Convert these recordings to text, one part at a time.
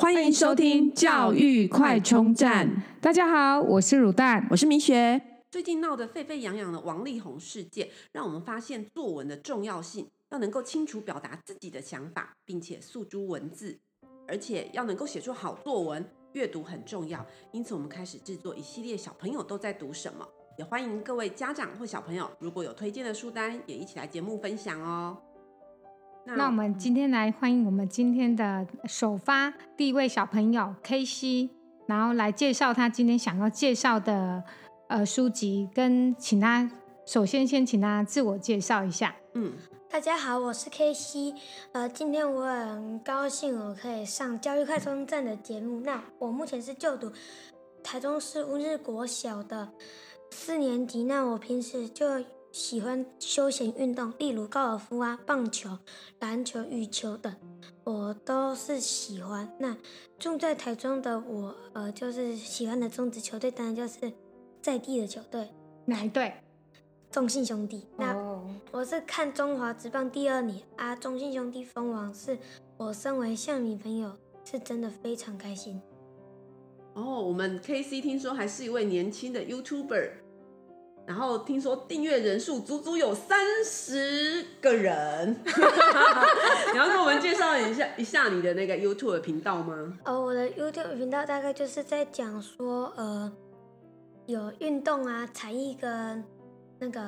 欢迎收听教育快充站。大家好，我是乳蛋，我是明学。最近闹得沸沸扬扬的王力宏事件，让我们发现作文的重要性，要能够清楚表达自己的想法，并且诉诸文字，而且要能够写出好作文，阅读很重要。因此，我们开始制作一系列小朋友都在读什么，也欢迎各位家长或小朋友，如果有推荐的书单，也一起来节目分享哦。那我们今天来欢迎我们今天的首发第一位小朋友 KC，然后来介绍他今天想要介绍的呃书籍，跟请他首先先请他自我介绍一下。嗯，大家好，我是 KC，呃，今天我很高兴我可以上教育快充站的节目。那我目前是就读台中市乌日国小的四年级。那我平时就喜欢休闲运动，例如高尔夫啊、棒球、篮球、羽球等，我都是喜欢。那住在台中的我，呃，就是喜欢的中职球队，当然就是在地的球队。哪一队？中信兄弟。那我是看中华职棒第二年啊，中信兄弟封王，是我身为象迷朋友是真的非常开心。哦，我们 KC 听说还是一位年轻的 YouTuber。然后听说订阅人数足足有三十个人，你要跟我们介绍一下一下你的那个 YouTube 频道吗？哦，我的 YouTube 频道大概就是在讲说，呃，有运动啊、才艺跟那个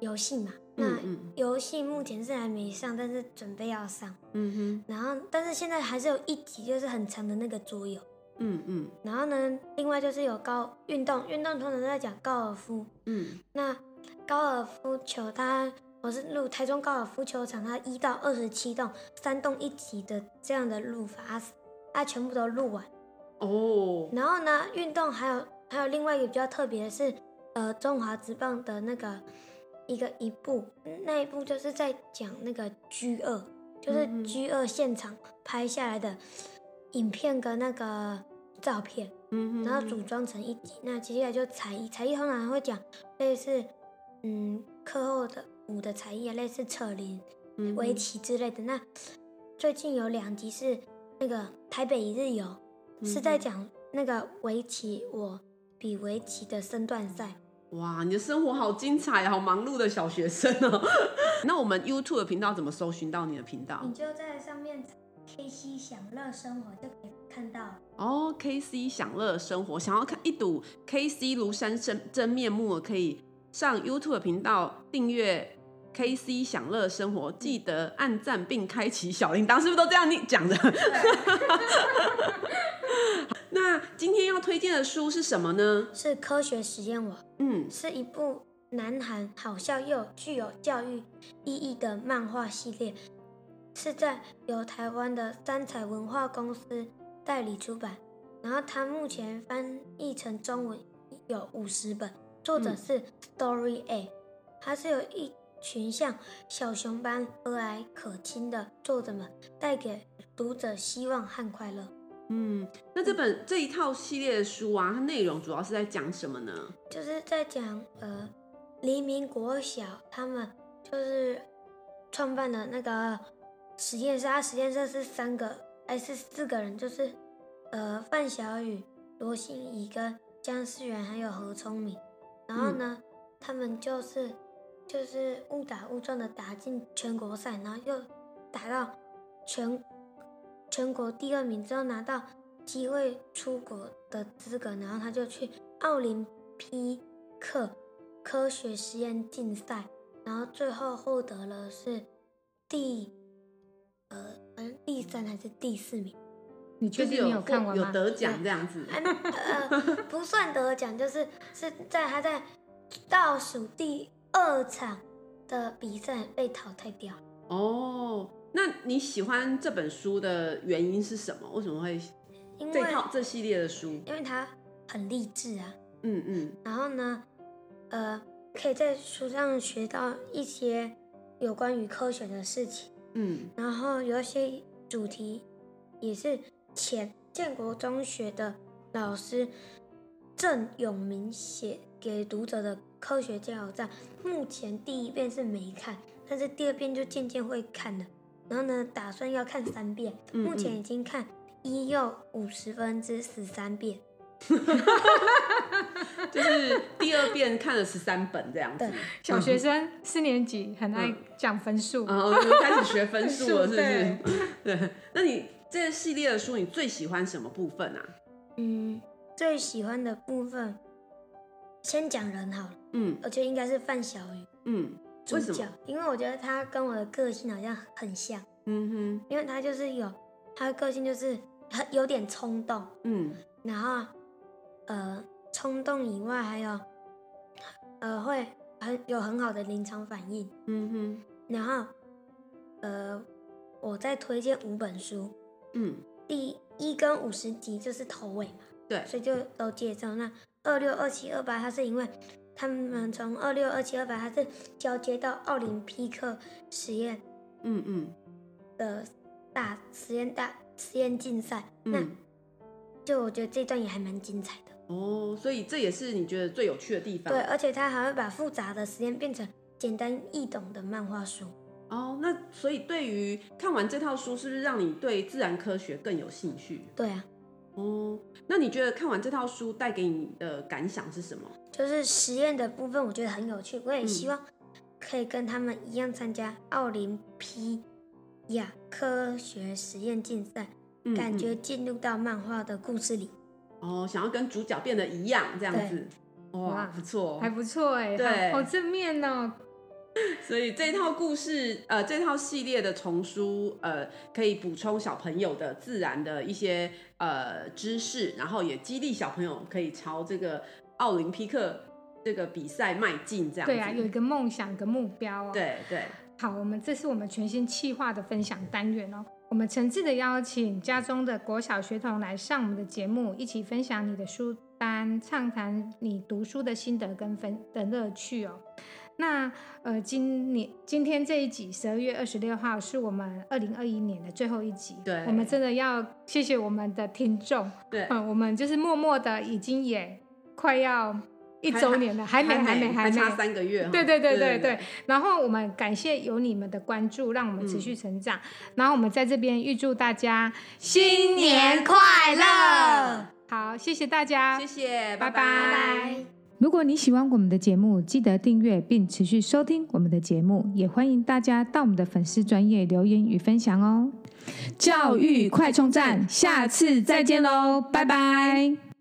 游戏嘛。那游戏目前是还没上，但是准备要上。嗯哼。然后，但是现在还是有一集就是很长的那个桌游。嗯嗯，然后呢，另外就是有高运动，运动通常都在讲高尔夫。嗯，那高尔夫球它，我是录台中高尔夫球场，它一到二十七栋，三栋一级的这样的录法，它它全部都录完。哦。然后呢，运动还有还有另外一个比较特别的是，呃，中华职棒的那个一个一部，那一部就是在讲那个 G 二，就是 G 二现场拍下来的影片跟那个。照片，嗯，然后组装成一集。那接下来就才艺，才艺通常会讲类似，嗯，课后的舞的才艺啊，类似扯铃、围棋之类的。那最近有两集是那个台北一日游，是在讲那个围棋，我比围棋的身段赛。哇，你的生活好精彩，好忙碌的小学生哦。那我们 YouTube 的频道怎么搜寻到你的频道？你就在上面。KC 享乐生活就可以看到哦。KC 享乐生活，想要看一睹 KC 庐山真真面目，可以上 YouTube 频道订阅 KC 享乐生活，记得按赞并开启小铃铛，是不是都这样你讲的？那今天要推荐的书是什么呢？是科学实验网，嗯，是一部南韩好笑又具有教育意义的漫画系列。是在由台湾的三彩文化公司代理出版，然后它目前翻译成中文有五十本，作者是 Story A，它是有一群像小熊般和蔼可亲的作者们带给读者希望和快乐。嗯，那这本这一套系列的书啊，它内容主要是在讲什么呢？就是在讲呃，黎明国小他们就是创办的那个。实验室，他实验室是三个还是四个人？就是，呃，范小雨、罗欣怡跟姜思源，还有何聪明。然后呢，嗯、他们就是就是误打误撞的打进全国赛，然后又打到全全国第二名之后，拿到机会出国的资格。然后他就去奥林匹克科学实验竞赛，然后最后获得了是第。呃，反正第三还是第四名，你确定你有看过吗？有得奖这样子？呃，不算得奖，就是是在他在倒数第二场的比赛被淘汰掉。哦，那你喜欢这本书的原因是什么？为什么会这套这系列的书？因为它很励志啊。嗯嗯。然后呢，呃，可以在书上学到一些有关于科学的事情。嗯，然后有一些主题也是前建国中学的老师郑永明写给读者的科学加油站。目前第一遍是没看，但是第二遍就渐渐会看了。然后呢，打算要看三遍。目前已经看一又五十分之十三遍。就是第二遍看了十三本这样子。小学生四年级很爱讲分数，嗯，嗯，开始学分数了，是不是？对，那你这个系列的书，你最喜欢什么部分啊？嗯，最喜欢的部分，先讲人好了。嗯，而且应该是范小宇。嗯，为什么？因为我觉得他跟我的个性好像很像。嗯哼，因为他就是有他的个性，就是很有点冲动。嗯，然后。呃，冲动以外还有，呃，会很有很好的临场反应。嗯哼。然后，呃，我再推荐五本书。嗯。第一跟五十集就是头尾嘛。对。所以就都介绍。那二六二七二八，它是因为他们从二六二七二八，它是交接到奥林匹克实验。嗯嗯。的大实验大实验竞赛。嗯。那就我觉得这段也还蛮精彩的。哦，所以这也是你觉得最有趣的地方。对，而且他还会把复杂的实验变成简单易懂的漫画书。哦，那所以对于看完这套书，是不是让你对自然科学更有兴趣？对啊。哦，那你觉得看完这套书带给你的感想是什么？就是实验的部分，我觉得很有趣。我也希望可以跟他们一样参加奥林匹亚科学实验竞赛，感觉进入到漫画的故事里。哦，想要跟主角变得一样这样子，哇，不错，还不错哎，对，好正面哦。所以这套故事，呃，这套系列的丛书，呃，可以补充小朋友的自然的一些呃知识，然后也激励小朋友可以朝这个奥林匹克这个比赛迈进，这样子。对啊，有一个梦想，一个目标哦。对对。好，我们这是我们全新企划的分享单元哦。我们诚挚的邀请家中的国小学童来上我们的节目，一起分享你的书单，畅谈你读书的心得跟分的乐趣哦。那呃，今年今天这一集十二月二十六号是我们二零二一年的最后一集，对，我们真的要谢谢我们的听众，对，嗯，我们就是默默的已经也快要。一周年了，还没，还没，还没，差三个月。对对对对对。然后我们感谢有你们的关注，让我们持续成长。然后我们在这边预祝大家新年快乐！好，谢谢大家，谢谢，拜拜。拜拜。如果你喜欢我们的节目，记得订阅并持续收听我们的节目，也欢迎大家到我们的粉丝专业留言与分享哦。教育快充站，下次再见喽，拜拜。